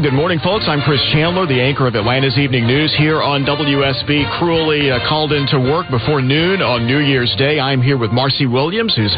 Good morning, folks. I'm Chris Chandler, the anchor of Atlanta's Evening News here on WSB. Cruelly uh, called into work before noon on New Year's Day. I'm here with Marcy Williams, who's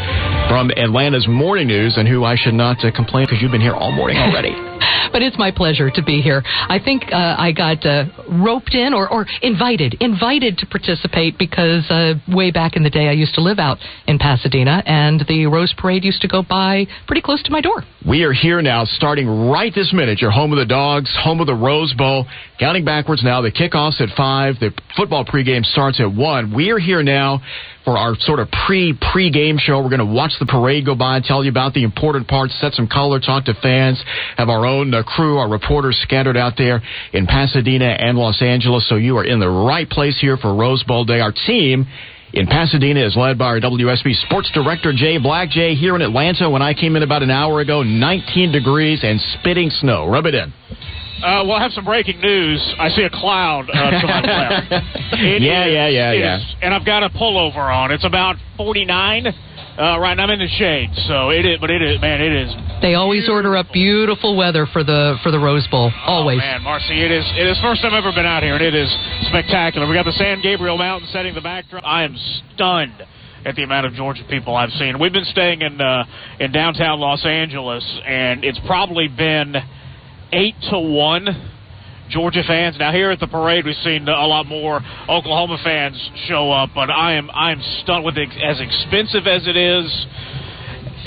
from Atlanta's Morning News, and who I should not uh, complain because you've been here all morning already. but it's my pleasure to be here. I think uh, I got uh, roped in or, or invited, invited to participate because uh, way back in the day I used to live out in Pasadena, and the Rose Parade used to go by pretty close to my door. We are here now, starting right this minute. Your home of the Dogs, home of the Rose Bowl. Counting backwards now, the kickoffs at five. The football pregame starts at one. We are here now for our sort of pre pre game show. We're going to watch the parade go by, tell you about the important parts, set some color, talk to fans, have our own uh, crew, our reporters scattered out there in Pasadena and Los Angeles. So you are in the right place here for Rose Bowl Day. Our team in Pasadena is led by our WSB sports director, Jay Black. Jay, here in Atlanta, when I came in about an hour ago, 19 degrees and spitting snow. Rub it in. Uh, we'll have some breaking news. I see a cloud uh, to my left. It yeah, is- yeah, yeah, it yeah. is- and I've got a pullover on. It's about 49 uh, right now. I'm in the shade, so it is. But it is, man, it is. They always order up beautiful weather for the for the Rose Bowl. Always. Oh, man, Marcy, it is. It is first time I've ever been out here, and it is spectacular. We got the San Gabriel Mountain setting the backdrop. I am stunned at the amount of Georgia people I've seen. We've been staying in uh, in downtown Los Angeles, and it's probably been eight to one Georgia fans. Now here at the parade, we've seen a lot more Oklahoma fans show up, but I am I am stunned with it. As expensive as it is,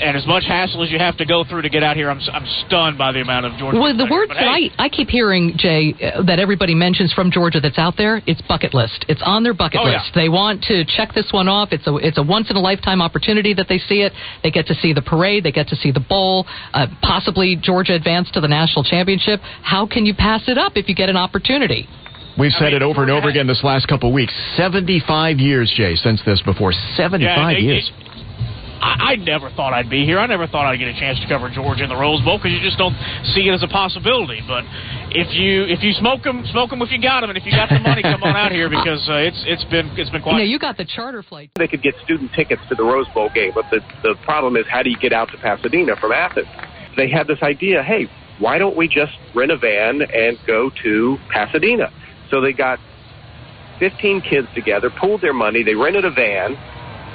and as much hassle as you have to go through to get out here, I'm I'm stunned by the amount of Georgia. Well, the people words But that I, I keep hearing, Jay, uh, that everybody mentions from Georgia that's out there, it's bucket list. It's on their bucket Oh, yeah. list. They want to check this one off. It's a it's a once in a lifetime opportunity that they see it. They get to see the parade. They get to see the bowl. Uh, possibly Georgia advance to the national championship. How can you pass it up if you get an opportunity? We've said it over and over again this last couple of weeks. 75 years, Jay, since this before. 75 Yeah, it- years. it- I, I never thought I'd be here. I never thought I'd get a chance to cover Georgia in the Rose Bowl because you just don't see it as a possibility. But if you if you smoke them, smoke them if you got them, and if you got the money, come on out here because uh, it's it's been it's been You know, you got the charter flight. they could get student tickets to the Rose Bowl game, but the the problem is how do you get out to Pasadena from Athens? They had this idea, hey, why don't we just rent a van and go to Pasadena? So they got 15 kids together, pooled their money, they rented a van,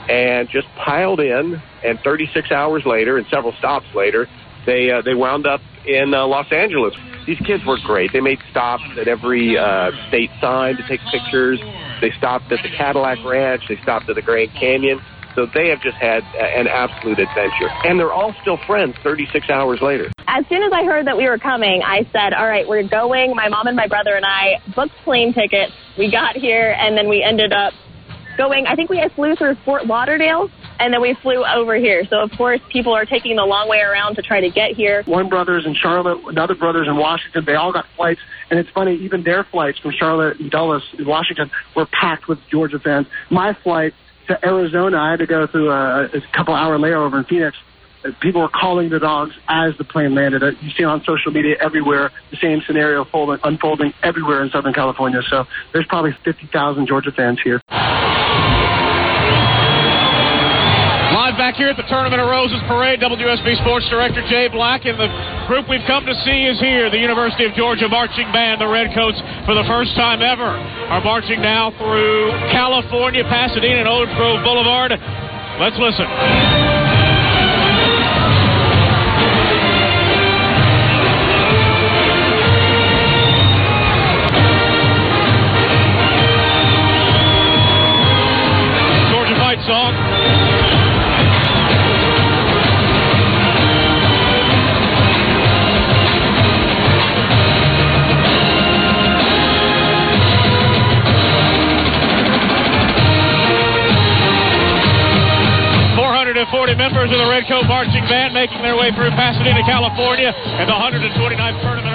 and just piled in. And 36 hours later, and several stops later, they uh, they wound up in uh, Los Angeles. These kids were great. They made stops at every uh, state sign to take pictures. They stopped at the Cadillac Ranch. They stopped at the Grand Canyon. So they have just had an absolute adventure, and they're all still friends 36 hours later. As soon as I heard that we were coming, I said, All right, we're going. My mom and my brother and I booked plane tickets. We got here, and then we ended up going. I think we flew through Fort Lauderdale, and then we flew over here. So, of course, people are taking the long way around to try to get here. one brother's in Charlotte, another brother's in Washington. They all got flights, and it's funny. Even their flights from Charlotte and Dulles, in Washington, were packed with Georgia fans. My flight to Arizona, I had to go through a, a couple hour layover in Phoenix. People were calling the dogs as the plane landed. Uh, You see on social media everywhere the same scenario unfolding everywhere in Southern California. So there's probably 50,000 Georgia fans here. Back here at the Tournament of Roses Parade, WSB Sports Director Jay Black and the group we've come to see is here. The University of Georgia Marching Band, the Redcoats, for the first time ever, are marching now through California, Pasadena, and Colorado Boulevard. Let's listen. Georgia fight song. Members of the Redcoat Marching Band making their way through Pasadena, California, and the 129th Tournament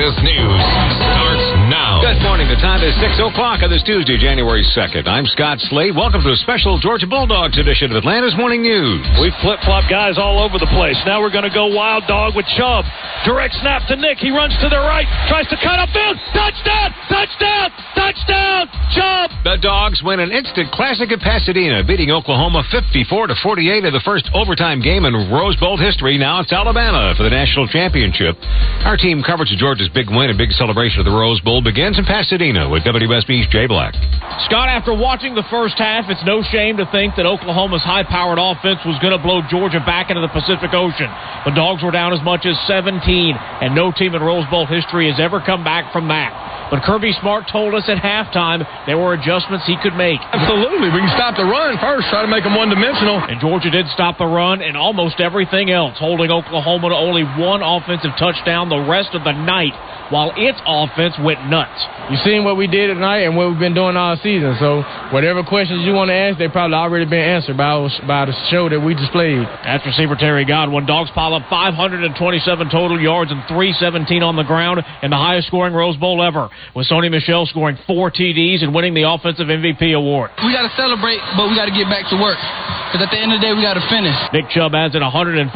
of Roses Parade. Atlanta's news starts now. Good morning. The time is 6 o'clock on this Tuesday, January 2nd. I'm Scott Slade. Welcome to a special Georgia Bulldogs edition of Atlanta's Morning News. We flip flop guys all over the place. Now we're going to go wild dog with Chubb. Direct snap to Nick. He runs to the right, tries to cut up upfield. Touchdown! Touchdown! Touchdown! Chubb! The Dogs win an instant classic at Pasadena, beating Oklahoma 54 to 48 in the first overtime game in Rose Bowl history. Now it's Alabama for the national championship. Our team coverage of Georgia's big win and big celebration of the Rose Bowl begins in Pasadena with WSB's Jay Black. Scott, after watching the first half, it's no shame to think that Oklahoma's high powered offense was going to blow Georgia back into the Pacific Ocean. The Dogs were down as much as 17, and no team in Rose Bowl history has ever come back from that. But Kirby Smart told us at halftime there were adjustments he could make. Absolutely. We can stop the run first, try to make them one dimensional. And Georgia did stop the run and almost everything else, holding Oklahoma to only one offensive touchdown the rest of the night while its offense went nuts. You've seen what we did tonight and what we've been doing all season. So whatever questions you want to ask, they probably already been answered by, by the show that we displayed. That's receiver Terry Godwin. Dogs pile up 527 total yards and 317 on the ground in the highest scoring Rose Bowl ever, with Sony Michel scoring four TDs and winning the Offensive MVP award. We got to celebrate, but we got to get back to work. Because at the end of the day, we got to finish. Nick Chubb adds in 145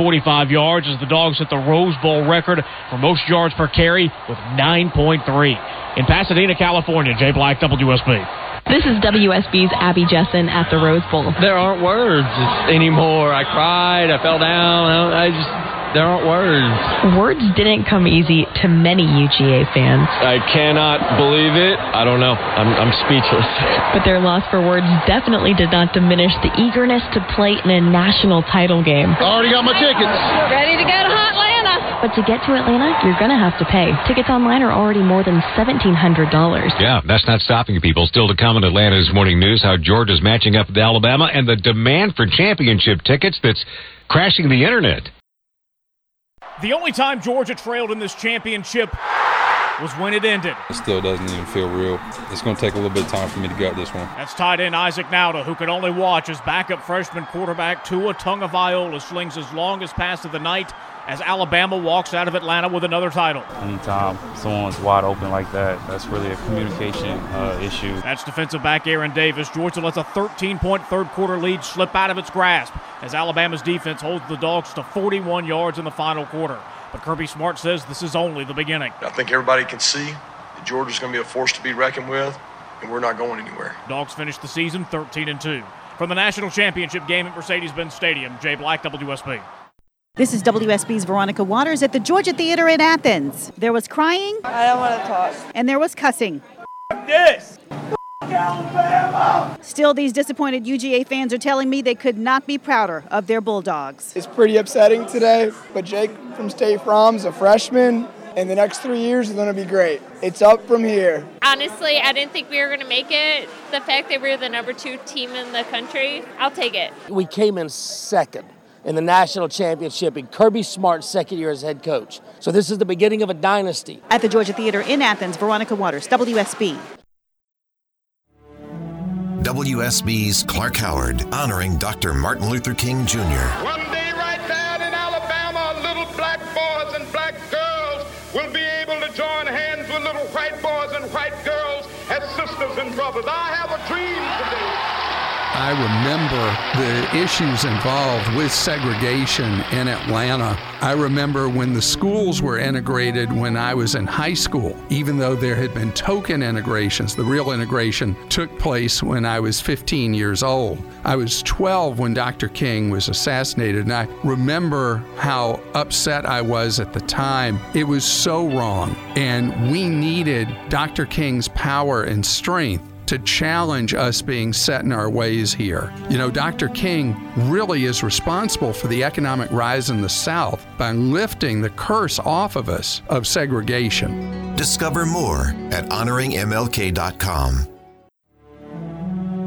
yards as the Dogs hit the Rose Bowl record for most yards per carry with 9.3. In Pasadena, California, Jay Black, WSB. This is WSB's Abby Jessen at the Rose Bowl. There aren't words anymore. I cried. I fell down. I just there aren't words. Words didn't come easy to many UGA fans. I cannot believe it. I don't know. I'm, I'm speechless. But their loss for words definitely did not diminish the eagerness to play in a national title game. Already got my tickets. Ready to go to Atlanta. But to get to Atlanta, you're going to have to pay. Tickets online are already more than $1,700. Yeah, that's not stopping people. Still to come in Atlanta's morning news how Georgia's matching up with Alabama and the demand for championship tickets that's crashing the internet. The only time Georgia trailed in this championship was when it ended. It still doesn't even feel real. It's going to take a little bit of time for me to gut this one. That's tight end Isaac Nauta, who could only watch as backup freshman quarterback Tua Tagovailoa slings his longest pass of the night as Alabama walks out of Atlanta with another title. Anytime someone's wide open like that, that's really a communication uh, issue. That's defensive back Aaron Davis. Georgia lets a 13 point third quarter lead slip out of its grasp as Alabama's defense holds the Dogs to 41 yards in the final quarter. But Kirby Smart says this is only the beginning. I think everybody can see that Georgia's going to be a force to be reckoned with, and we're not going anywhere. Dogs finished the season 13 and 2. From the national championship game at Mercedes Benz Stadium, Jay Black, WSB. This is WSB's Veronica Waters at the Georgia Theater in Athens. There was crying. I don't want to talk. And there was cussing. This. Still, these disappointed UGA fans are telling me they could not be prouder of their Bulldogs. It's pretty upsetting today, but Jake from State Farm's a freshman, and the next three years is going to be great. It's up from here. Honestly, I didn't think we were going to make it. The fact that we're the number two team in the country, I'll take it. We came in second in the national championship in Kirby Smart's second year as head coach. So this is the beginning of a dynasty. At the Georgia Theater in Athens, Veronica Waters, WSB. WSB's Clark Howard, honoring Dr. Martin Luther King Jr. One day, right there in Alabama, little black boys and black girls will be able to join hands with little white boys and white girls as sisters and brothers. I have a dream today. I remember the issues involved with segregation in Atlanta. I remember when the schools were integrated when I was in high school, even though there had been token integrations. The real integration took place when I was 15 years old. I was 12 when Dr. King was assassinated, and I remember how upset I was at the time. It was so wrong, and we needed Dr. King's power and strength to challenge us being set in our ways here. You know, Dr. King really is responsible for the economic rise in the South by lifting the curse off of us of segregation. Discover more at honoringmlk.com.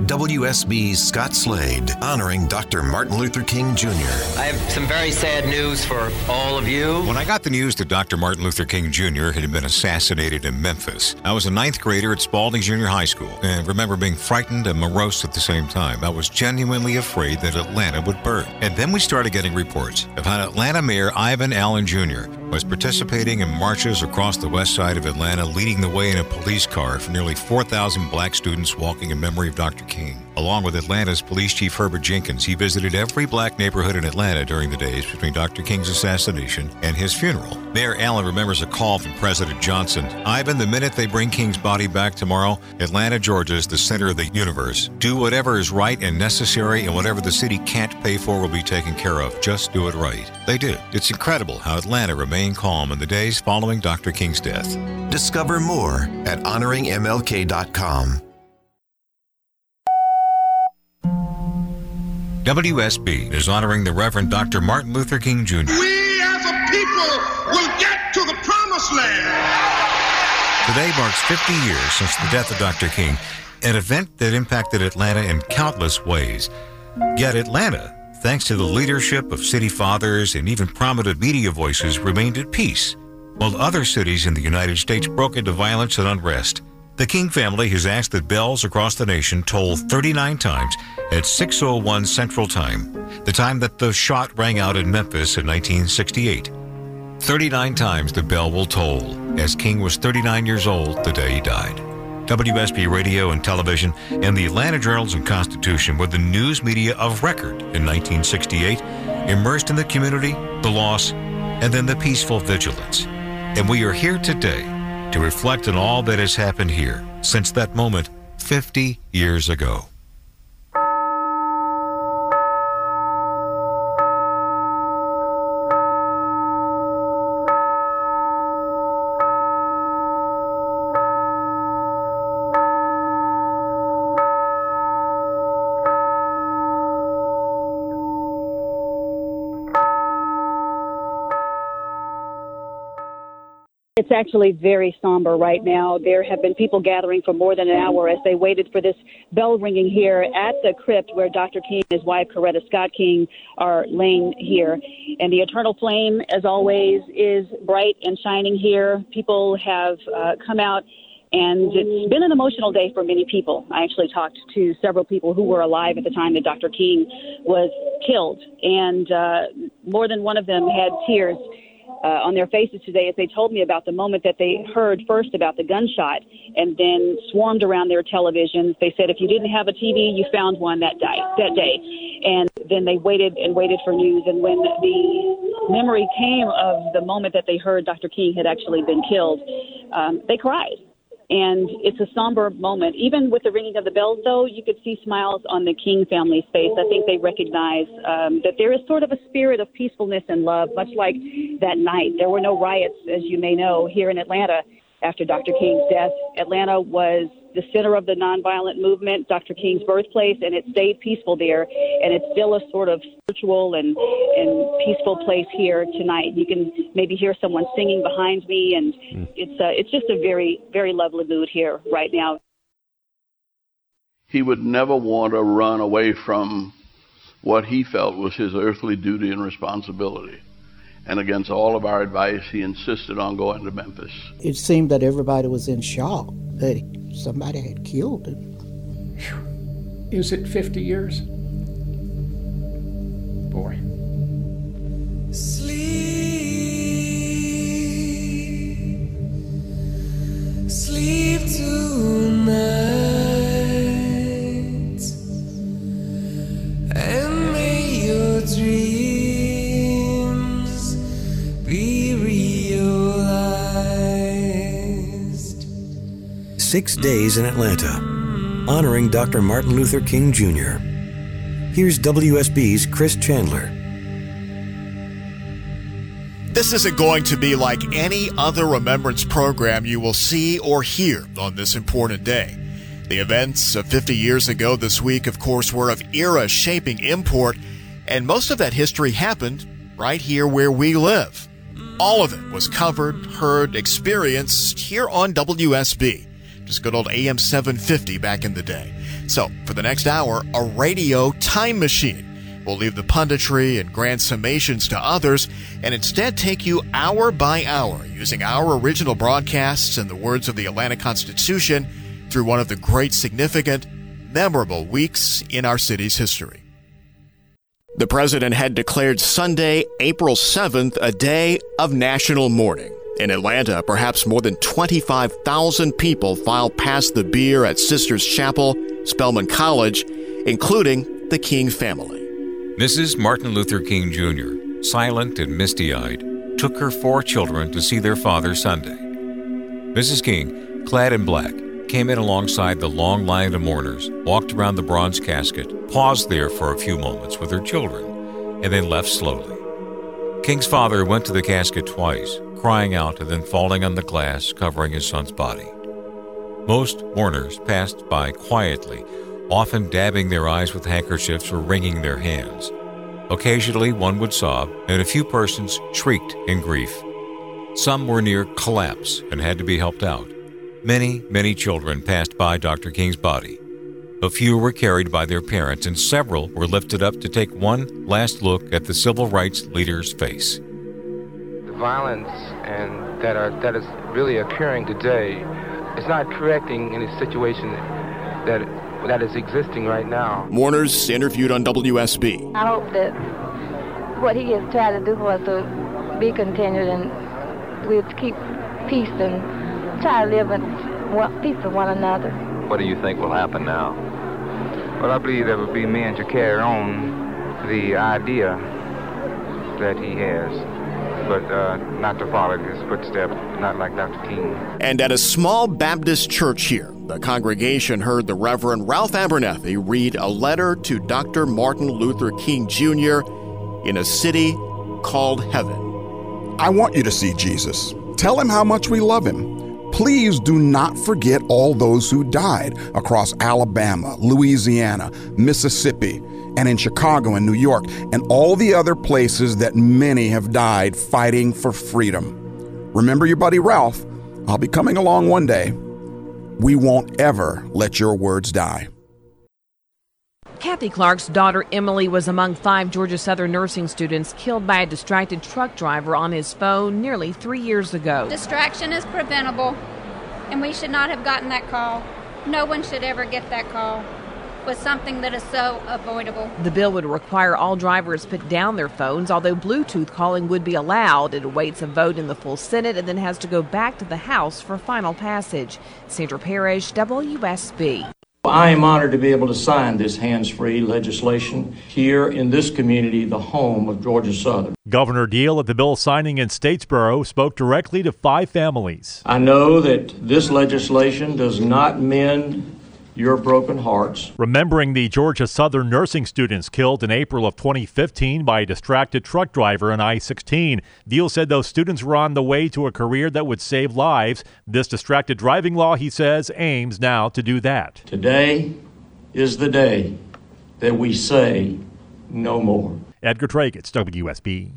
WSB's Scott Slade, honoring Dr. Martin Luther King Jr. I have some very sad news for all of you. When I got the news that Dr. Martin Luther King Jr. had been assassinated in Memphis, I was a ninth grader at Spalding Junior High School and remember being frightened and morose at the same time. I was genuinely afraid that Atlanta would burn. And then we started getting reports of how Atlanta Mayor Ivan Allen Jr was participating in marches across the west side of Atlanta, leading the way in a police car for nearly 4,000 black students walking in memory of Dr. King. Along with Atlanta's police chief Herbert Jenkins, he visited every black neighborhood in Atlanta during the days between Dr. King's assassination and his funeral. Mayor Allen remembers a call from President Johnson Ivan, the minute they bring King's body back tomorrow, Atlanta, Georgia is the center of the universe. Do whatever is right and necessary, and whatever the city can't pay for will be taken care of. Just do it right. They did. It's incredible how Atlanta remained calm in the days following Dr. King's death. Discover more at honoringmlk.com. WSB is honoring the Reverend Dr. Martin Luther King Jr. We as a people will get to the promised land. Today marks 50 years since the death of Dr. King, an event that impacted Atlanta in countless ways. Yet Atlanta, thanks to the leadership of city fathers and even prominent media voices, remained at peace, while other cities in the United States broke into violence and unrest. The King family has asked that bells across the nation toll 39 times at 6:01 Central Time, the time that the shot rang out in Memphis in 1968. 39 times the bell will toll, as King was 39 years old the day he died. WSB Radio and Television and the Atlanta Journals and Constitution were the news media of record in 1968, immersed in the community, the loss, and then the peaceful vigilance. And we are here today to reflect on all that has happened here since that moment 50 years ago. It's actually very somber right now. There have been people gathering for more than an hour as they waited for this bell ringing here at the crypt where Dr. King and his wife, Coretta Scott King, are laying here. And the eternal flame, as always, is bright and shining here. People have uh, come out and it's been an emotional day for many people. I actually talked to several people who were alive at the time that Dr. King was killed, and uh, more than one of them had tears uh, on their faces today as they told me about the moment that they heard first about the gunshot and then swarmed around their televisions. They said if you didn't have a TV, you found one that day. That day, and then they waited and waited for news. And when the memory came of the moment that they heard Dr. King had actually been killed, um, they cried. And it's a somber moment. Even with the ringing of the bells, though, you could see smiles on the King family's face. I think they recognize um, that there is sort of a spirit of peacefulness and love, much like that night. There were no riots, as you may know, here in Atlanta after Dr. King's death. Atlanta was the center of the nonviolent movement, Dr. King's birthplace, and it stayed peaceful there. And it's still a sort of spiritual and, and peaceful place here tonight. You can maybe hear someone singing behind me, and it's uh, it's just a very very lovely mood here right now. He would never want to run away from what he felt was his earthly duty and responsibility. And against all of our advice, he insisted on going to Memphis. It seemed that everybody was in shock that somebody had killed him. Is it 50 years? Boy. Days in Atlanta, honoring Dr. Martin Luther King Jr. Here's WSB's Chris Chandler. This isn't going to be like any other remembrance program you will see or hear on this important day. The events of 50 years ago this week, of course, were of era shaping import, and most of that history happened right here where we live. All of it was covered, heard, experienced here on WSB. Just good old AM 750 back in the day. So, for the next hour, a radio time machine. We'll leave the punditry and grand summations to others and instead take you hour by hour using our original broadcasts and the words of the Atlanta Constitution through one of the great, significant, memorable weeks in our city's history. The president had declared Sunday, April 7th, a day of national mourning. In Atlanta, perhaps more than 25,000 people filed past the bier at Sisters Chapel, Spelman College, including the King family. Mrs. Martin Luther King Jr., silent and misty eyed, took her four children to see their father Sunday. Mrs. King, clad in black, came in alongside the long line of mourners, walked around the bronze casket, paused there for a few moments with her children, and then left slowly. King's father went to the casket twice, crying out and then falling on the glass covering his son's body. Most mourners passed by quietly, often dabbing their eyes with handkerchiefs or wringing their hands. Occasionally, one would sob, and a few persons shrieked in grief. Some were near collapse and had to be helped out. Many, many children passed by Dr. King's body. A few were carried by their parents, and several were lifted up to take one last look at the civil rights leader's face. The violence and that are that is really occurring today is not correcting any situation that that is existing right now. Mourners interviewed on WSB. I hope that what he has tried to do for us to be continued and we'll keep peace and try to live in peace with one another. What do you think will happen now? Well, I believe there will be men to carry on the idea that he has, but uh, not to follow his footsteps, not like Dr. King. And at a small Baptist church here, the congregation heard the Reverend Ralph Abernathy read a letter to Dr. Martin Luther King Jr. in a city called Heaven. I want you to see Jesus. Tell him how much we love him. Please do not forget all those who died across Alabama, Louisiana, Mississippi, and in Chicago and New York, and all the other places that many have died fighting for freedom. Remember your buddy Ralph. I'll be coming along one day. We won't ever let your words die. Kathy Clark's daughter Emily was among five Georgia Southern nursing students killed by a distracted truck driver on his phone nearly three years ago. Distraction is preventable, and we should not have gotten that call. No one should ever get that call with something that is so avoidable. The bill would require all drivers put down their phones, although Bluetooth calling would be allowed. It awaits a vote in the full Senate and then has to go back to the House for final passage. Sandra Parrish, WSB. I am honored to be able to sign this hands free legislation here in this community, the home of Georgia Southern. Governor Deal at the bill signing in Statesboro spoke directly to five families. I know that this legislation does not mend your broken hearts. Remembering the Georgia Southern nursing students killed in April of 2015 by a distracted truck driver on I 16, Deal said those students were on the way to a career that would save lives. This distracted driving law, he says, aims now to do that. Today is the day that we say no more. Edgar Treiguts, WSB.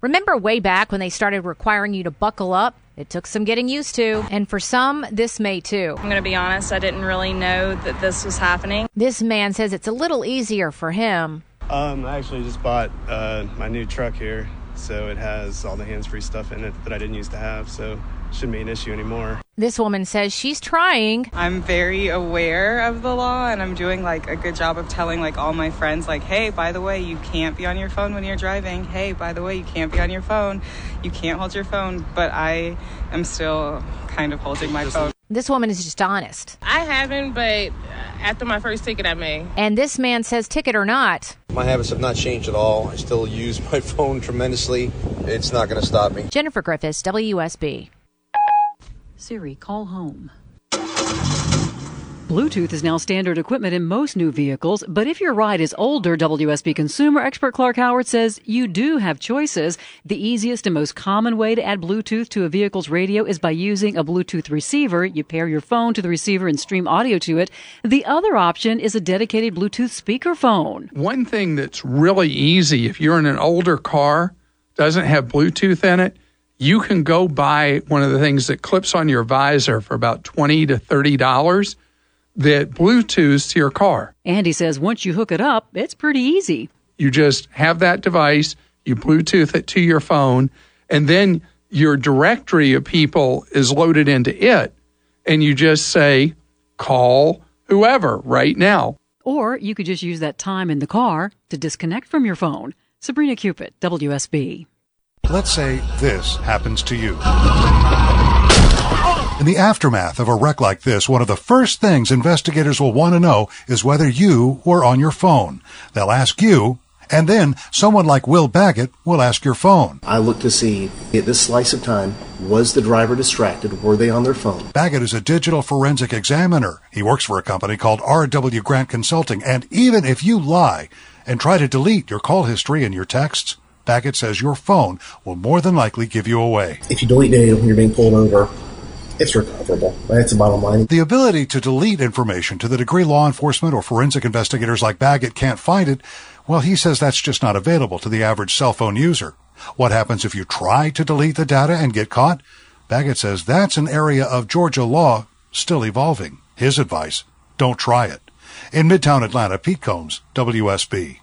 Remember way back when they started requiring you to buckle up? It took some getting used to, and for some, this may too. I'm going to be honest, I didn't really know that this was happening. This man says it's a little easier for him. Um, I actually just bought uh, my new truck here, so it has all the hands free stuff in it that I didn't used to have, so shouldn't be an issue anymore. This woman says she's trying. I'm very aware of the law and I'm doing like a good job of telling like all my friends like, "Hey, by the way, you can't be on your phone when you're driving. Hey, by the way, you can't be on your phone. You can't hold your phone." But I am still kind of holding my phone. This woman is just honest. I haven't, but after my first ticket, I may. And this man says, ticket or not. My habits have not changed at all. I still use my phone tremendously. It's not going to stop me. Jennifer Griffiths, WSB. Siri, call home. Bluetooth is now standard equipment in most new vehicles, but if your ride is older, WSB consumer expert Clark Howard says you do have choices. The easiest and most common way to add Bluetooth to a vehicle's radio is by using a Bluetooth receiver. You pair your phone to the receiver and stream audio to it. The other option is a dedicated Bluetooth speakerphone. One thing that's really easy if you're in an older car, doesn't have Bluetooth in it, you can go buy one of the things that clips on your visor for about 20 to 30 dollars that Bluetooths to your car. Andy says once you hook it up, it's pretty easy. You just have that device, you Bluetooth it to your phone, and then your directory of people is loaded into it. And you just say, call whoever right now. Or you could just use that time in the car to disconnect from your phone. Sabrina Cupid, WSB. Let's say this happens to you. In the aftermath of a wreck like this, one of the first things investigators will want to know is whether you were on your phone. They'll ask you, and then someone like Will Baggett will ask your phone. I look to see at this slice of time, was the driver distracted? Were they on their phone? Baggett is a digital forensic examiner. He works for a company called R.W. Grant Consulting, and even if you lie and try to delete your call history and your texts, Baggett says your phone will more than likely give you away. If you delete data when you're being pulled over, it's recoverable. That's the bottom line. The ability to delete information to the degree law enforcement or forensic investigators like Baggett can't find it, well, he says that's just not available to the average cell phone user. What happens if you try to delete the data and get caught? Baggett says that's an area of Georgia law still evolving. His advice, don't try it. In Midtown Atlanta, Pete Combs, WSB.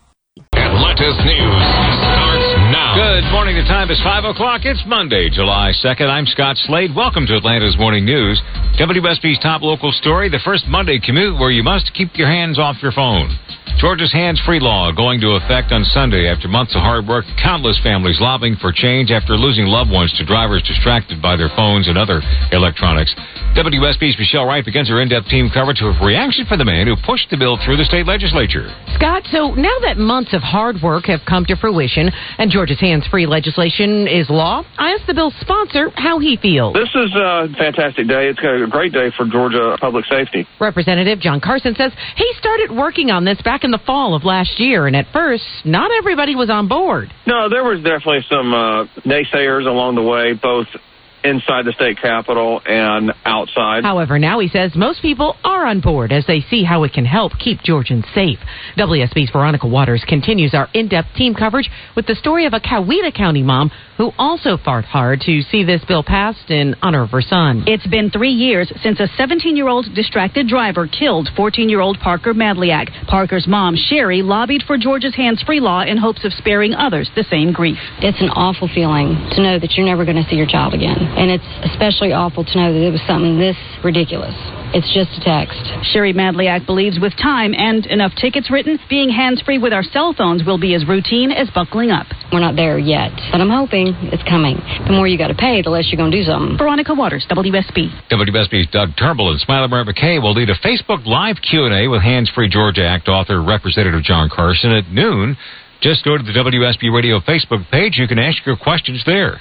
Atlanta's news starts now. Good morning. The time is 5 o'clock. It's Monday, July 2nd. I'm Scott Slade. Welcome to Atlanta's Morning News. WSB's top local story the first Monday commute where you must keep your hands off your phone. Georgia's hands free law going to effect on Sunday after months of hard work. Countless families lobbying for change after losing loved ones to drivers distracted by their phones and other electronics. WSB's Michelle Wright begins her in depth team coverage with reaction from the man who pushed the bill through the state legislature. Scott, so now that months of hard work have come to fruition and Georgia's hands free legislation is law, I asked the bill's sponsor how he feels. This is a fantastic day. It's a great day for Georgia public safety. Representative John Carson says he started working on this back in the fall of last year, and at first, not everybody was on board. No, there was definitely some uh, naysayers along the way, both inside the state capitol and outside. However, now he says most people are on board as they see how it can help keep Georgians safe. WSB's Veronica Waters continues our in-depth team coverage with the story of a Coweta County mom who also fought hard to see this bill passed in honor of her son. It's been three years since a 17-year-old distracted driver killed 14-year-old Parker Madliak. Parker's mom, Sherry, lobbied for Georgia's hands-free law in hopes of sparing others the same grief. It's an awful feeling to know that you're never going to see your child again. And it's especially awful to know that it was something this ridiculous. It's just a text. Sherry Madliak believes with time and enough tickets written, being hands free with our cell phones will be as routine as buckling up. We're not there yet, but I'm hoping it's coming. The more you got to pay, the less you're going to do something. Veronica Waters, WSB. WSB's Doug Turnbull and Smiley Murray McKay will lead a Facebook Live Q&A with Hands Free Georgia Act author Representative John Carson at noon. Just go to the WSB Radio Facebook page. You can ask your questions there.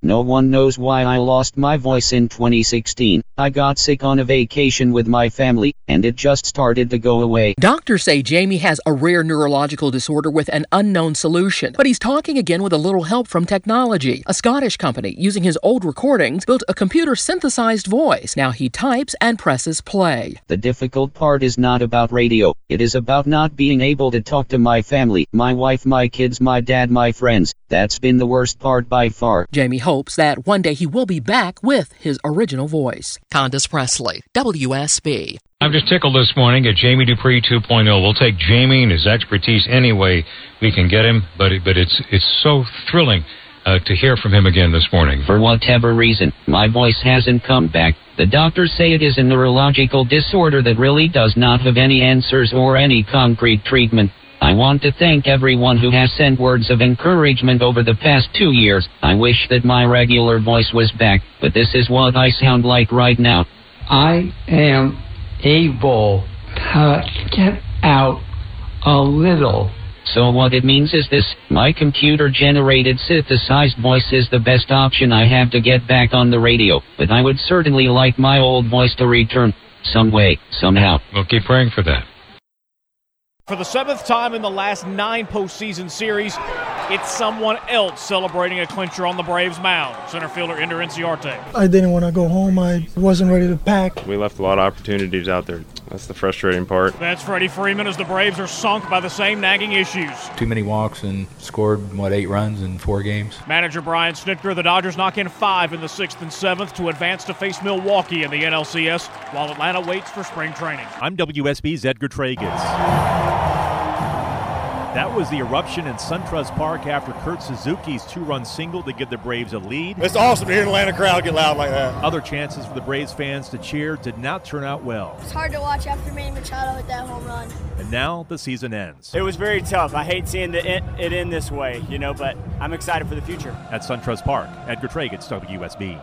No one knows why I lost my voice in 2016. I got sick on a vacation with my family, and it just started to go away. Doctors say Jamie has a rare neurological disorder with an unknown solution, but he's talking again with a little help from technology. A Scottish company, using his old recordings, built a computer synthesized voice. Now he types and presses play. The difficult part is not about radio, it is about not being able to talk to my family, my wife, my kids, my dad, my friends. That's been the worst part by far. Jamie hopes that one day he will be back with his original voice. Condace Pressley, WSB. I'm just tickled this morning at Jamie Dupree 2.0. We'll take Jamie and his expertise any way we can get him, but it, but it's it's so thrilling uh, to hear from him again this morning. For whatever reason, my voice hasn't come back. The doctors say it is a neurological disorder that really does not have any answers or any concrete treatment. I want to thank everyone who has sent words of encouragement over the past two years. I wish that my regular voice was back, but this is what I sound like right now. I am able to get out a little. So what it means is this, my computer generated synthesized voice is the best option I have to get back on the radio, but I would certainly like my old voice to return, some way, somehow. We'll keep praying for that. For the seventh time in the last nine postseason series, it's someone else celebrating a clincher on the Braves mound. Center fielder Ender Inciarte. I didn't want to go home. I wasn't ready to pack. We left a lot of opportunities out there. That's the frustrating part. That's Freddie Freeman as the Braves are sunk by the same nagging issues. Too many walks and scored, what, eight runs in four games? Manager Brian Snitker, the Dodgers knock in five in the sixth and seventh to advance to face Milwaukee in the NLCS while Atlanta waits for spring training. I'm WSB's Edgar Treiguts. That was the eruption in SunTrust Park after Kurt Suzuki's two-run single to give the Braves a lead. It's awesome to hear an Atlanta crowd get loud like that. Other chances for the Braves fans to cheer did not turn out well. It's hard to watch after Manny Machado hit that home run. And now the season ends. It was very tough. I hate seeing the, it, it end this way, you know, but I'm excited for the future. At SunTrust Park, Edgar Treiguts, WSB.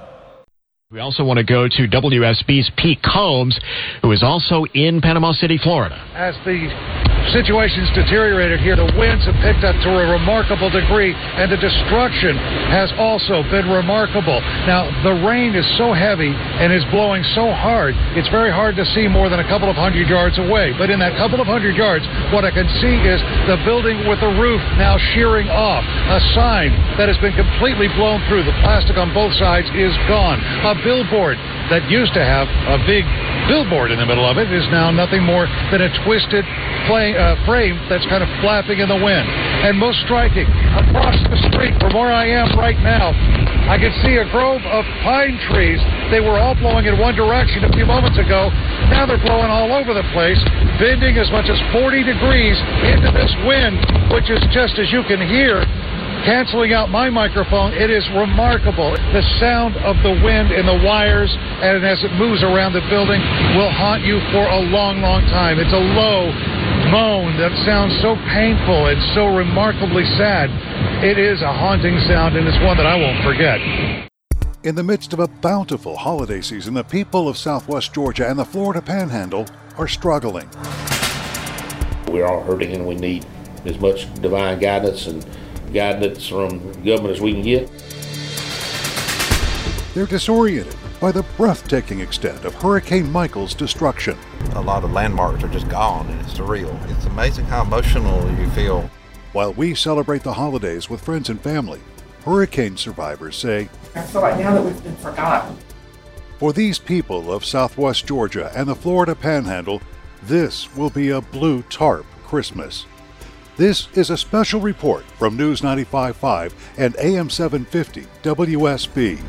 We also want to go to WSB's Pete Combs, who is also in Panama City, Florida. As the situation's deteriorated here, the winds have picked up to a remarkable degree, and the destruction has also been remarkable. Now, the rain is so heavy and is blowing so hard, it's very hard to see more than a couple of hundred yards away. But in that couple of hundred yards, what I can see is the building with the roof now shearing off, a sign that has been completely blown through. The plastic on both sides is gone. A billboard that used to have a big billboard in the middle of it is now nothing more than a twisted play, uh, frame that's kind of flapping in the wind. And most striking, across the street from where I am right now, I can see a grove of pine trees. They were all blowing in one direction a few moments ago. Now they're blowing all over the place, bending as much as 40 degrees into this wind, which is just as you can hear canceling out my microphone. It is remarkable. The sound of the wind in the wires and as it moves around the building will haunt you for a long, long time. It's a low moan that sounds so painful and so remarkably sad. It is a haunting sound and it's one that I won't forget. In the midst of a bountiful holiday season, the people of southwest Georgia and the Florida Panhandle are struggling. We're all hurting and we need as much divine guidance and guidance from government as we can get. They're disoriented by the breathtaking extent of Hurricane Michael's destruction. A lot of landmarks are just gone and it's surreal. It's amazing how emotional you feel. While we celebrate the holidays with friends and family, hurricane survivors say, I feel like now that we've been forgotten. For these people of southwest Georgia and the Florida Panhandle, this will be a blue tarp Christmas. This is a special report from News 95.5 and AM 750 WSB.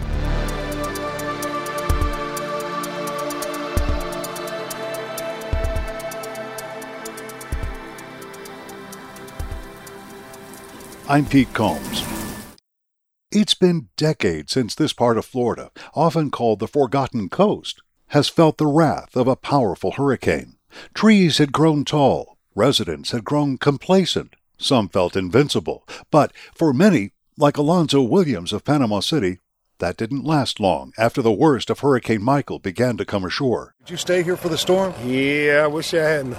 I'm Pete Combs. It's been decades since this part of Florida, often called the Forgotten Coast, has felt the wrath of a powerful hurricane. Trees had grown tall, residents had grown complacent, some felt invincible, but for many, like Alonzo Williams of Panama City, that didn't last long after the worst of Hurricane Michael began to come ashore. Did you stay here for the storm? Yeah, I wish I hadn't.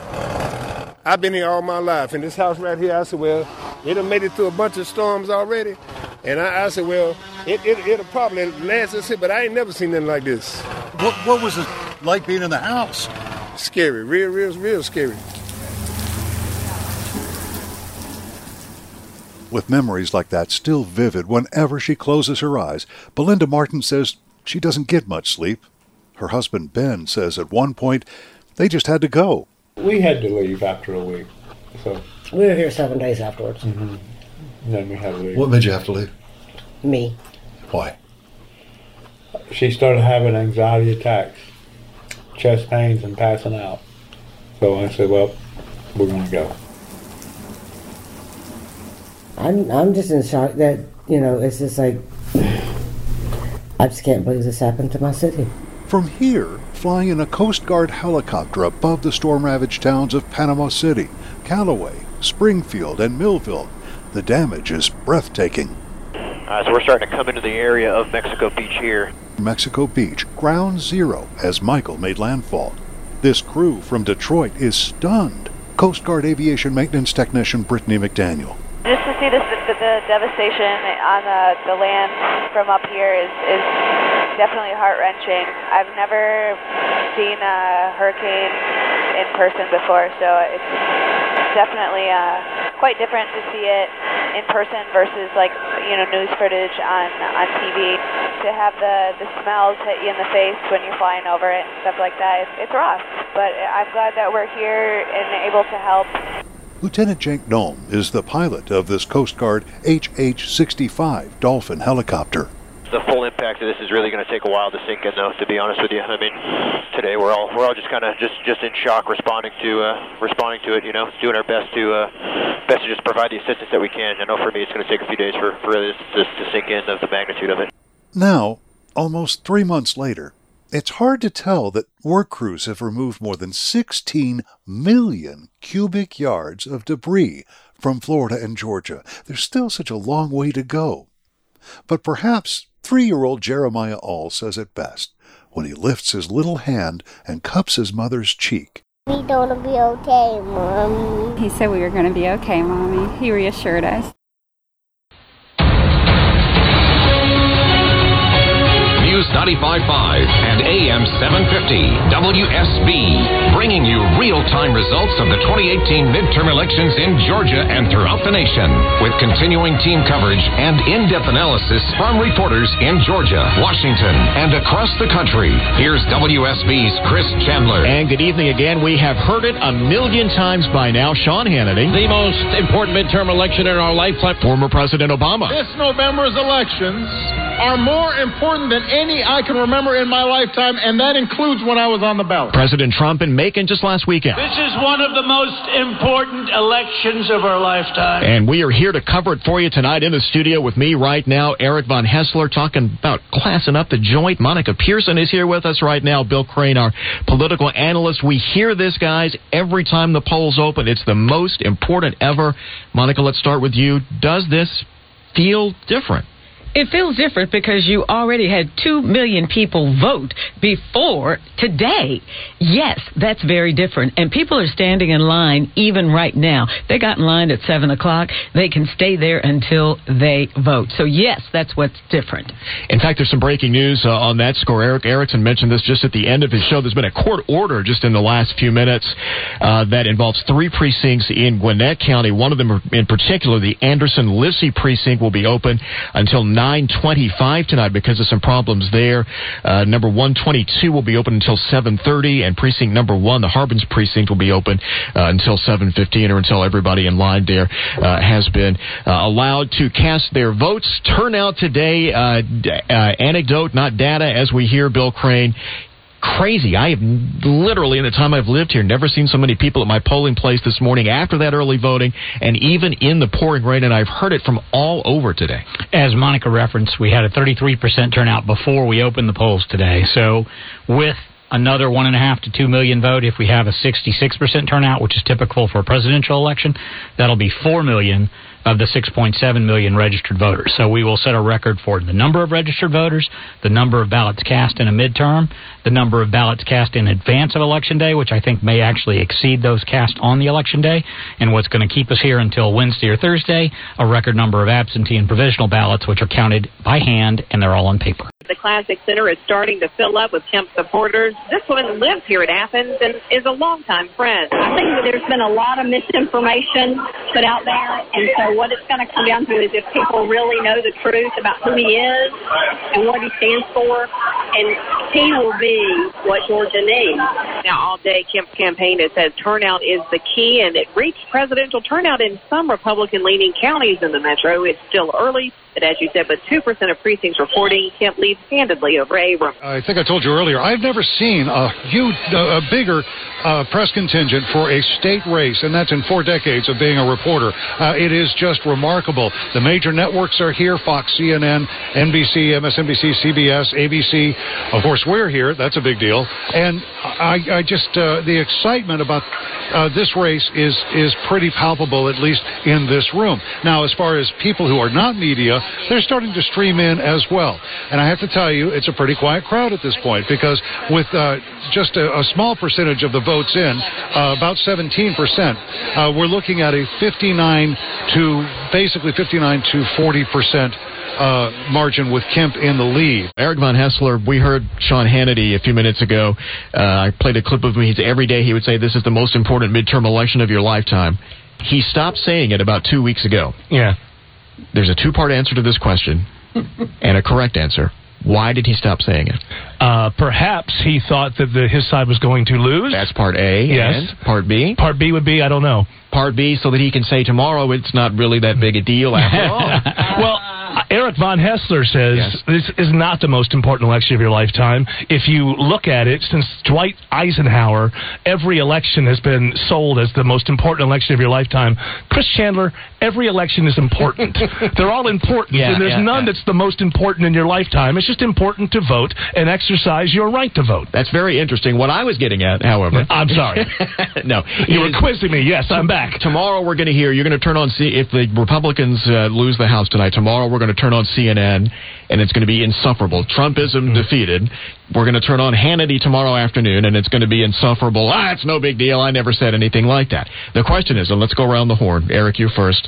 I've been here all my life. In this house right here, I said, well, it done made it through a bunch of storms already. And I, I said, well, it, it, it'll probably last us here, but I ain't never seen nothing like this. What, what was it like being in the house? Scary, real, real, real scary. With memories like that still vivid whenever she closes her eyes, Belinda Martin says she doesn't get much sleep. Her husband Ben says at one point they just had to go. We had to leave after a week. So we were here seven days afterwards. Mm-hmm. Then we had to leave. What made you have to leave? Me. Why? She started having anxiety attacks, chest pains, and passing out. So I said, "Well, we're going to go." I'm I'm just in shock that you know it's just like I just can't believe this happened to my city. From here, flying in a Coast Guard helicopter above the storm-ravaged towns of Panama City, Callaway, Springfield, and Millville, the damage is breathtaking. Uh, so we're starting to come into the area of Mexico Beach here. Mexico Beach, ground zero as Michael made landfall. This crew from Detroit is stunned. Coast Guard aviation maintenance technician Brittany McDaniel. Just to see this, the, the devastation on the, the land from up here is, is definitely heart wrenching. I've never seen a hurricane in person before, so it's definitely uh, quite different to see it in person versus like you know news footage on on TV. To have the the smells hit you in the face when you're flying over it and stuff like that, it's, it's rough. But I'm glad that we're here and able to help. Lieutenant Cenk Nome is the pilot of this Coast Guard HH-65 Dolphin helicopter. the full impact of this is really going to take a while to sink in, though. To be honest with you, I mean, today we're all we're all just kind of just just in shock, responding to uh, responding to it. You know, doing our best to uh, best to just provide the assistance that we can. I know for me, it's going to take a few days for for this to, to sink in of the magnitude of it. Now, almost three months later, it's hard to tell that work crews have removed more than 16 million cubic yards of debris from Florida and Georgia. There's still such a long way to go. But perhaps three year old Jeremiah All says it best when he lifts his little hand and cups his mother's cheek. We gonna be okay, Mommy. He said we were going to be okay, Mommy. He reassured us. News 95.5 and AM 750 WSB, bringing you real-time results of the 2018 midterm elections in Georgia and throughout the nation, with continuing team coverage and in-depth analysis from reporters in Georgia, Washington, and across the country. Here's WSB's Chris Chandler. And good evening again. We have heard it a million times by now. Sean Hannity. The most important midterm election in our lifetime. Former President Obama. This November's elections are more important than any I can remember in my lifetime, and that includes when I was on the ballot. President Trump in Macon just last weekend. This is one of the most important elections of our lifetime. And we are here to cover it for you tonight in the studio with me right now, Eric Von Haessler, talking about classing up the joint. Monica Pearson is here with us right now. Bill Crane, our political analyst. We hear this, guys, every time the polls open. It's the most important ever. Monica, let's start with you. Does this feel different? It feels different because you already had 2 million people vote before today. Yes, that's very different. And people are standing in line even right now. They got in line at 7 o'clock. They can stay there until they vote. So, yes, that's what's different. In fact, there's some breaking news uh, on that score. Erick Erickson mentioned this just at the end of his show. There's been a court order just in the last few minutes uh, that involves three precincts in Gwinnett County. One of them in particular, the Anderson Livsey precinct, will be open until 9:25 tonight because of some problems there. Uh, number 122 will be open until 7:30, and precinct number one, the Harbins precinct, will be open uh, until 7:15 or until everybody in line there uh, has been uh, allowed to cast their votes. Turnout today, uh, d- anecdote, not data, as we hear Bill Crane crazy. I have literally, in the time I've lived here, never seen so many people at my polling place this morning after that early voting, and even in the pouring rain. And I've heard it from all over today. As Monica referenced, we had a 33% turnout before we opened the polls today. So, with another one and a half to two million vote, if we have a 66% turnout, which is typical for a presidential election, that'll be four million of the 6.7 million registered voters. So we will set a record for the number of registered voters, the number of ballots cast in a midterm, the number of ballots cast in advance of election day, which I think may actually exceed those cast on the election day, and what's going to keep us here until Wednesday or Thursday, a record number of absentee and provisional ballots, which are counted by hand and they're all on paper. The Classic Center is starting to fill up with Kemp supporters. This woman lives here at Athens and is a longtime friend. I think that there's been a lot of misinformation put out there, and so what it's going to come down to is if people really know the truth about who he is and what he stands for, and he will be what Georgia needs. Now, all day, Kemp's campaign has said turnout is the key, and it reached presidential turnout in some Republican leaning counties in the metro. It's still early, but as you said, with 2% of precincts reporting, Kemp leads handedly over Abrams. I think I told you earlier, I've never seen a huge, a bigger uh, press contingent for a state race, and that's in four decades of being a reporter. Uh, it is just remarkable. The major networks are here Fox, CNN, NBC, MSNBC, CBS, ABC. Of course, we're here. That's a big deal. And I, I just, uh, the excitement about uh, this race is, is pretty palpable, at least in this room. Now, as far as people who are not media, they're starting to stream in as well. And I have to tell you, it's a pretty quiet crowd at this point because with uh, just a, a, small percentage of the votes in, uh, about 17%, uh, we're looking at a 59 to basically 59 to 40 percent uh, margin with Kemp in the lead. Eric Von Haessler, we heard Sean Hannity a few minutes ago. Uh, I played a clip of him. He's, every day he would say, This is the most important midterm election of your lifetime. He stopped saying it about two weeks ago. Yeah. There's a two part answer to this question and a correct answer. Why did he stop saying it? Uh, perhaps he thought that the, his side was going to lose. That's part A. Yes. And part B. Part B would be I don't know. Part B, so that he can say tomorrow it's not really that big a deal after all. well, Eric Von Haessler says this is not the most important election of your lifetime. If you look at it, since Dwight Eisenhower, every election has been sold as the most important election of your lifetime. Chris Chandler, every election is important. They're all important, Yeah, and there's yeah, none yeah. that's the most important in your lifetime. It's just important to vote and exercise your right to vote. That's very interesting. What I was getting at, however, I'm sorry. no, You were quizzing me. Yes, I'm back. Tomorrow we're going to hear. You're going to turn on C. If the Republicans uh, lose the House tonight, tomorrow we're going to turn on CNN, and it's going to be insufferable. Trumpism defeated. We're going to turn on Hannity tomorrow afternoon, and it's going to be insufferable. Ah, it's no big deal. I never said anything like that. The question is, and let's go around the horn. Eric, you first.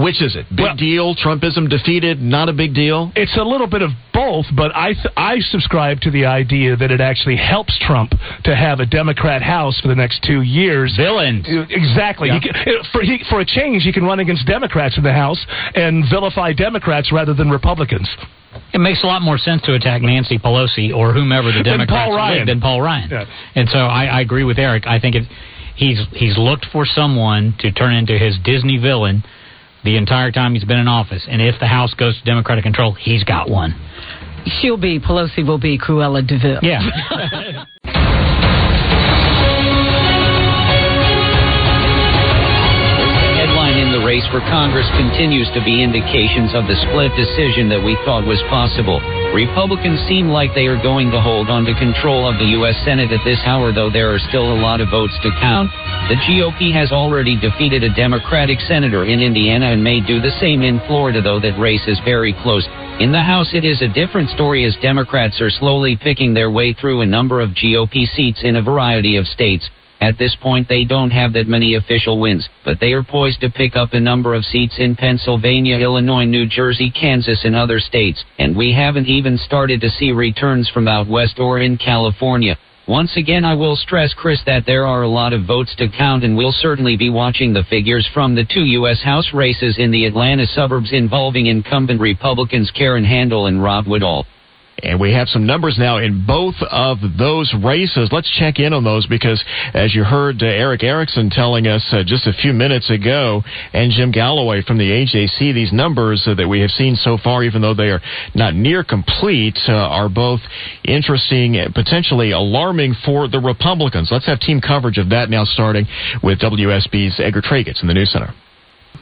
Which is it? Big deal? Trumpism defeated? Not a big deal? It's a little bit of both, but I th- I subscribe to the idea that it actually helps Trump to have a Democrat House for the next two years. Villains. Exactly. Yeah. He can, for he, for a change, he can run against Democrats in the House and vilify Democrats rather than Republicans. It makes a lot more sense to attack Nancy Pelosi or whomever the Than Democrats Ryan. than Paul Ryan. Yeah. And so I, I agree with Eric. I think it, he's he's looked for someone to turn into his Disney villain the entire time he's been in office. And if the House goes to Democratic control, he's got one. She'll be, Pelosi will be Cruella de Vil. Yeah. race for Congress continues to be indications of the split decision that we thought was possible. Republicans seem like they are going to hold on to control of the U.S. Senate at this hour, though there are still a lot of votes to count. The GOP has already defeated a Democratic senator in Indiana and may do the same in Florida, though that race is very close. In the House, it is a different story as Democrats are slowly picking their way through a number of GOP seats in a variety of states. At this point, they don't have that many official wins, but they are poised to pick up a number of seats in Pennsylvania, Illinois, New Jersey, Kansas, and other states. And we haven't even started to see returns from out west or in California. Once again, I will stress, Chris, that there are a lot of votes to count, and we'll certainly be watching the figures from the two U.S. House races in the Atlanta suburbs involving incumbent Republicans Karen Handel and Rob Woodall. And we have some numbers now in both of those races. Let's check in on those because, as you heard uh, Eric Erickson telling us uh, just a few minutes ago, and Jim Galloway from the AJC, these numbers uh, that we have seen so far, even though they are not near complete, uh, are both interesting, and potentially alarming for the Republicans. Let's have team coverage of that now, starting with WSB's Edgar Treiguts in the News Center.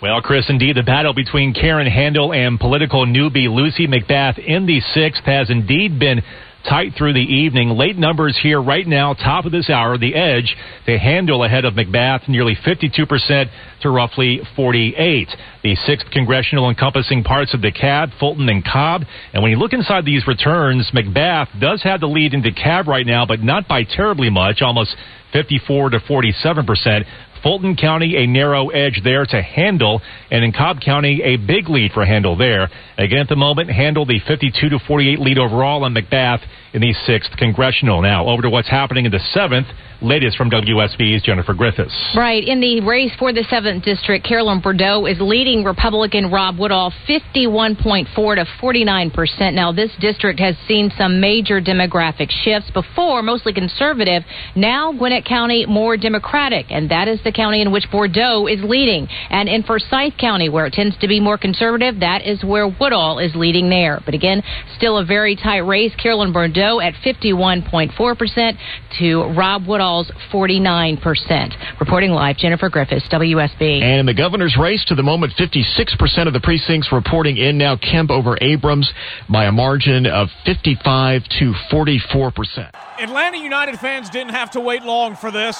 Well, Chris, indeed, the battle between Karen Handel and political newbie Lucy McBath in the sixth has indeed been tight through the evening. Late numbers here right now, top of this hour, the edge, the Handel ahead of McBath, nearly 52% to roughly 48. The sixth congressional encompassing parts of DeKalb, Fulton, and Cobb. And when you look inside these returns, McBath does have the lead in DeKalb right now, but not by terribly much, almost 54 to 47 percent. Fulton County, a narrow edge there to Handel, and in Cobb County, a big lead for Handel there. Again, at the moment, Handel the 52 to 48 lead overall, and McBath in the sixth congressional. Now, over to what's happening in the seventh. Latest from WSB's Jennifer Griffiths. Right. In the race for the 7th District, Carolyn Bourdeaux is leading Republican Rob Woodall 51.4 to 49%. Now, this district has seen some major demographic shifts. Before, mostly conservative. Now, Gwinnett County, more Democratic. And that is the county in which Bourdeaux is leading. And in Forsyth County, where it tends to be more conservative, that is where Woodall is leading there. But again, still a very tight race. Carolyn Bourdeaux at 51.4% to Rob Woodall's 49%. Reporting live, Jennifer Griffiths, WSB. And in the governor's race, to the moment, 56% of the precincts reporting in now Kemp over Abrams by a margin of 55 to 44%. Atlanta United fans didn't have to wait long for this.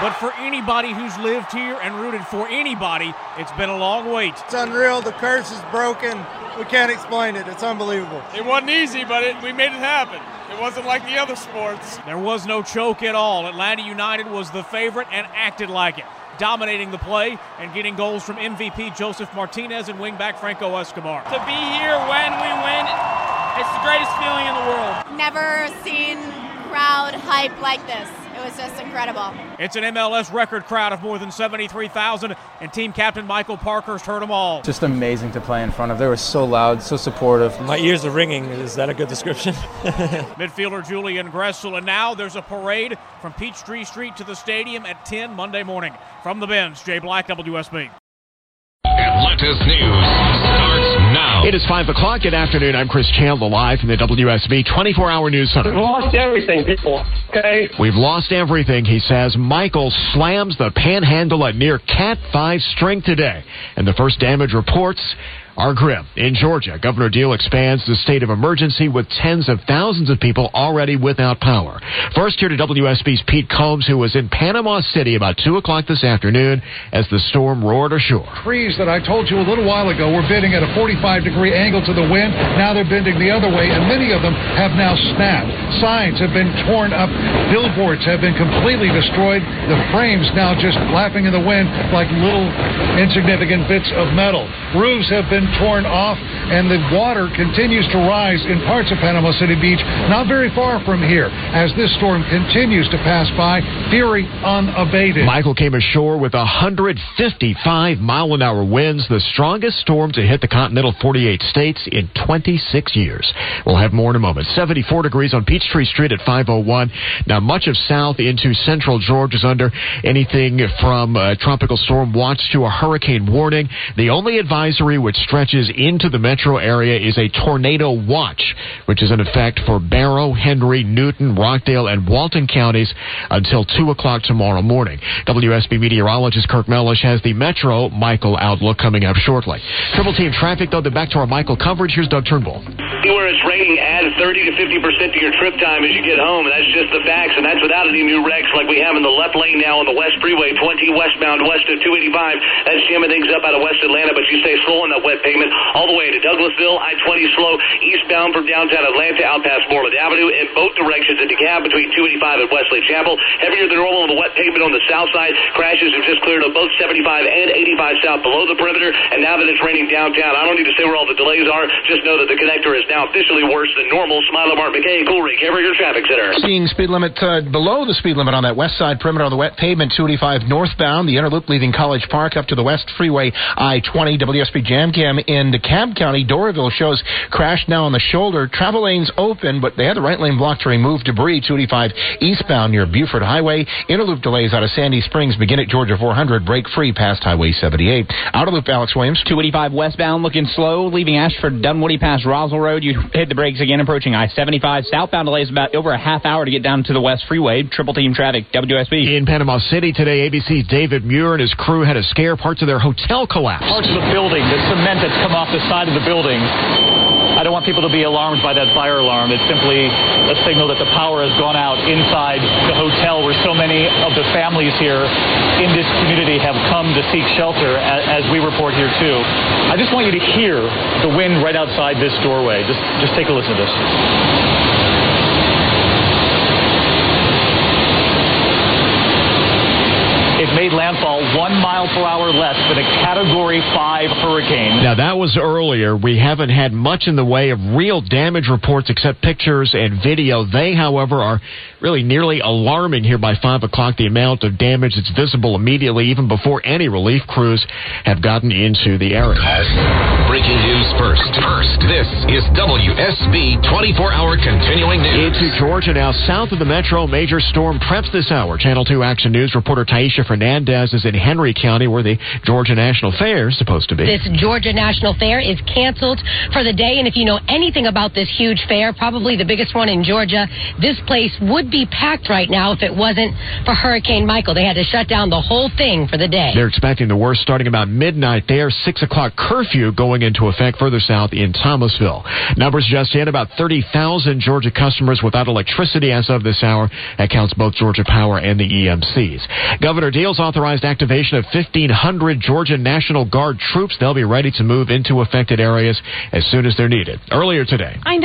But for anybody who's lived here and rooted for anybody, it's been a long wait. It's unreal. The curse is broken. We can't explain it. It's unbelievable. It wasn't easy, but it, we made it happen. It wasn't like the other sports. There was no choke at all. Atlanta United was the favorite and acted like it, dominating the play and getting goals from MVP Josef Martinez and wingback Franco Escobar. To be here when we win, it's the greatest feeling in the world. Never seen crowd hype like this. It was just incredible. It's an MLS record crowd of more than 73,000, and team captain Michael Parkhurst heard them all. Just amazing to play in front of. They were so loud, so supportive. My ears are ringing. Is that a good description? Midfielder Julian Gressel, and now there's a parade from Peachtree Street to the stadium at 10 Monday morning. From the bench, Jay Black, WSB. Atlantis news starts now. It is 5 o'clock. Good afternoon. I'm Chris Chandler, live from the WSB 24 hour news center. We've lost everything, people. Okay? We've lost everything, he says. Michael slams the panhandle at near Cat 5 strength today. And the first damage reports are grim. In Georgia, Governor Deal expands the state of emergency with tens of thousands of people already without power. First, here to WSB's Pete Combs, who was in Panama City about 2 o'clock this afternoon as the storm roared ashore. Trees that I told you a little while ago were bending at a 45 degree angle to the wind. Now they're bending the other way, and many of them have now snapped. Signs have been torn up. Billboards have been completely destroyed. The frames now just flapping in the wind like little insignificant bits of metal. Roofs have been torn off, and the water continues to rise in parts of Panama City Beach, not very far from here, as this storm continues to pass by, fury unabated. Michael came ashore with 155 mile an hour winds, the strongest storm to hit the continental 48 states in 26 years. We'll have more in a moment. 74 degrees on Peachtree Street at 501. Now, much of south into central Georgia is under anything from a tropical storm watch to a hurricane warning. The only advisory which stretches into the metro area is a tornado watch, which is in effect for Barrow, Henry, Newton, Rockdale, and Walton counties until 2 o'clock tomorrow morning. WSB meteorologist Kirk Mellish has the Metro Michael outlook coming up shortly. Triple team traffic, though, back to our Michael coverage. Here's Doug Turnbull. Anywhere it's raining, add 30 to 50 percent to your trip time as you get home, that's just the facts, and that's without any new wrecks like we have in the left lane now on the West Freeway, 20 westbound west of 285. That's jamming things up out of West Atlanta, but you stay slow on that wet pavement all the way to Douglasville, I-20 slow, eastbound from downtown Atlanta out past Moreland Avenue in both directions at DeKalb between 285 and Wesley Chapel. Heavier than normal on the wet pavement on the south side. Crashes have just cleared up both 75 and 85 south below the perimeter, and now that it's raining downtown, I don't need to say where all the delays are. Just know that the connector is now officially worse than normal. Smile Mark McKay, Coolray, Carrier Traffic Center. Seeing speed limit uh, below the speed limit on that west side perimeter on the wet pavement, 285 northbound, the inner loop leaving College Park up to the West Freeway, I-20, WSB Jam Cam in DeKalb County. Doraville shows crash now on the shoulder. Travel lanes open, but they had the right lane blocked to remove debris. 285 eastbound near Buford Highway. Interloop delays out of Sandy Springs begin at Georgia 400, break free past Highway 78. Outer loop, Alex Williams. 285 westbound looking slow, leaving Ashford Dunwoody past Roswell Road. You hit the brakes again approaching I-75. Southbound delays about over a half hour to get down to the West Freeway. Triple team traffic, WSB. In Panama City today, ABC's David Muir and his crew had a scare. Parts of their hotel collapsed. Parts of the building, the cement that's come off the side of the building. I don't want people to be alarmed by that fire alarm. It's simply a signal that the power has gone out inside the hotel where so many of the families here in this community have come to seek shelter, as we report here too. I just want you to hear the wind right outside this doorway. Just, just take a listen to this. Made landfall one mile per hour less than a Category 5 hurricane. Now, that was earlier. We haven't had much in the way of real damage reports except pictures and video. They, however, are really nearly alarming here by 5 o'clock. The amount of damage that's visible immediately, even before any relief crews have gotten into the area. Breaking news first. First, this is WSB 24 hour continuing news. Into Georgia now, south of the metro. Major storm preps this hour. Channel 2 Action News reporter Taisha Fernandez is in Henry County, where the Georgia National Fair is supposed to be. This Georgia National Fair is canceled for the day, and if you know anything about this huge fair, probably the biggest one in Georgia, this place would be packed right now if it wasn't for Hurricane Michael. They had to shut down the whole thing for the day. They're expecting the worst starting about midnight there. 6 o'clock curfew going into effect further south in Thomasville. Numbers just in about 30,000 Georgia customers without electricity as of this hour. That counts both Georgia Power and the EMCs. Governor Deals authorized activation of 1,500 Georgia National Guard troops. They'll be ready to move into affected areas as soon as they're needed. Earlier today. I'm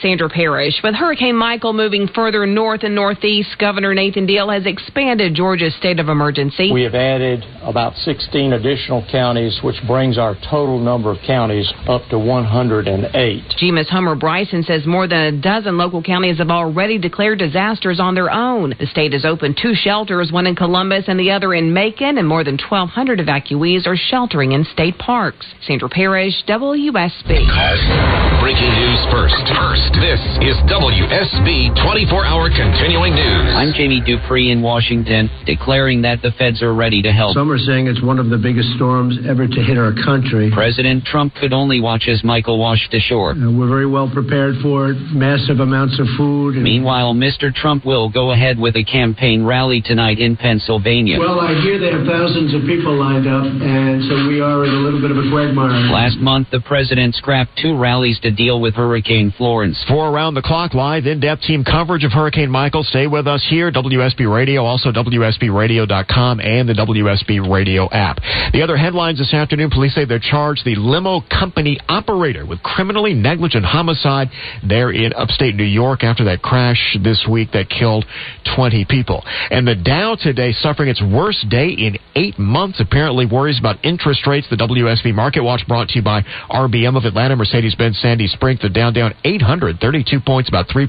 Sandra Parrish. With Hurricane Michael moving further north and northeast, Governor Nathan Deal has expanded Georgia's state of emergency. We have added about 16 additional counties, which brings our total number of counties up to 108. GEMA's Homer Bryson says more than a dozen local counties have already declared disasters on their own. The state has opened two shelters, one in Columbus and the the other in Macon, and more than 1,200 evacuees are sheltering in state parks. Sandra Parrish, WSB. Breaking news first. First, this is WSB 24-hour continuing news. I'm Jamie Dupree in Washington, declaring that the feds are ready to help. Some are saying it's one of the biggest storms ever to hit our country. President Trump could only watch as Michael washed ashore. Uh, we're very well prepared for it. Massive amounts of food. And Meanwhile, Mr. Trump will go ahead with a campaign rally tonight in Pennsylvania. Well, I hear they have thousands of people lined up, and so we are in a little bit of a quagmire. Last month, the president scrapped two rallies to deal with Hurricane Florence. For around the clock live in depth team coverage of Hurricane Michael. Stay with us here, WSB Radio, also WSBRadio.com and the WSB Radio app. The other headlines this afternoon police say they charged the limo company operator with criminally negligent homicide there in upstate New York after that crash this week that killed 20 people. And the Dow today suffering its worst day in eight months. Apparently worries about interest rates. The WSB Market Watch brought to you by RBM of Atlanta, Mercedes-Benz Sandy Springs. The Dow down 832 points, about 3%,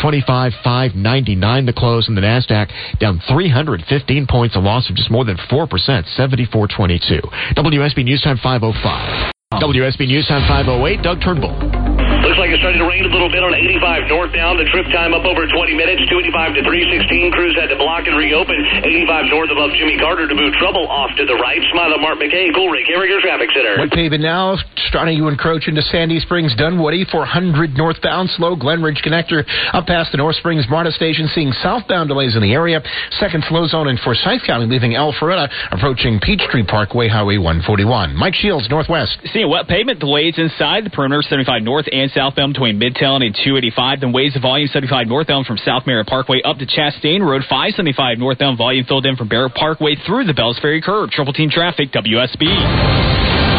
25,599 the close, and the NASDAQ down 315 points, a loss of just more than 4%, 7422. WSB News Time 505. WSB News Time 508, Doug Turnbull. Looks like it's starting to rain a little bit on 85 northbound. The trip time up over 20 minutes. 285 to 316. Crews had to block and reopen. 85 north above Jimmy Carter to move trouble off to the right. Smile at Mark McKay. Coolray Carrier Traffic Center. Wet pavement now, starting to encroach into Sandy Springs, Dunwoody, 400 northbound, slow Glenridge connector up past the North Springs MARTA station, seeing southbound delays in the area. Second slow zone in Forsyth County, leaving Alpharetta, approaching Peachtree Parkway, Highway 141. Mike Shields, Northwest. Seeing wet pavement delays inside the perimeter 75 north and southbound between Midtown and 285. Then waves of volume 75 northbound from South Marietta Parkway up to Chastain Road. 575 northbound volume filled in from Barrett Parkway through the Bells Ferry curve. Triple team traffic, WSB.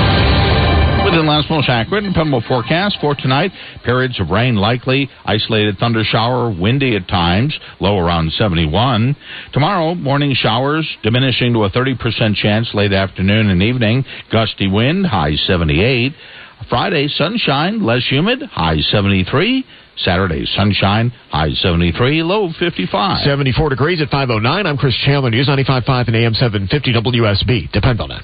With the last most accurate and dependable forecast for tonight, periods of rain likely, isolated thunder shower, windy at times, low around 71. Tomorrow, morning showers diminishing to a 30% chance late afternoon and evening, gusty wind, high 78. Friday, sunshine, less humid, high 73. Saturday, sunshine, high 73, low 55. 74 degrees at 509. I'm Chris Chandler, News 95.5 and AM 750 WSB. Depend on it.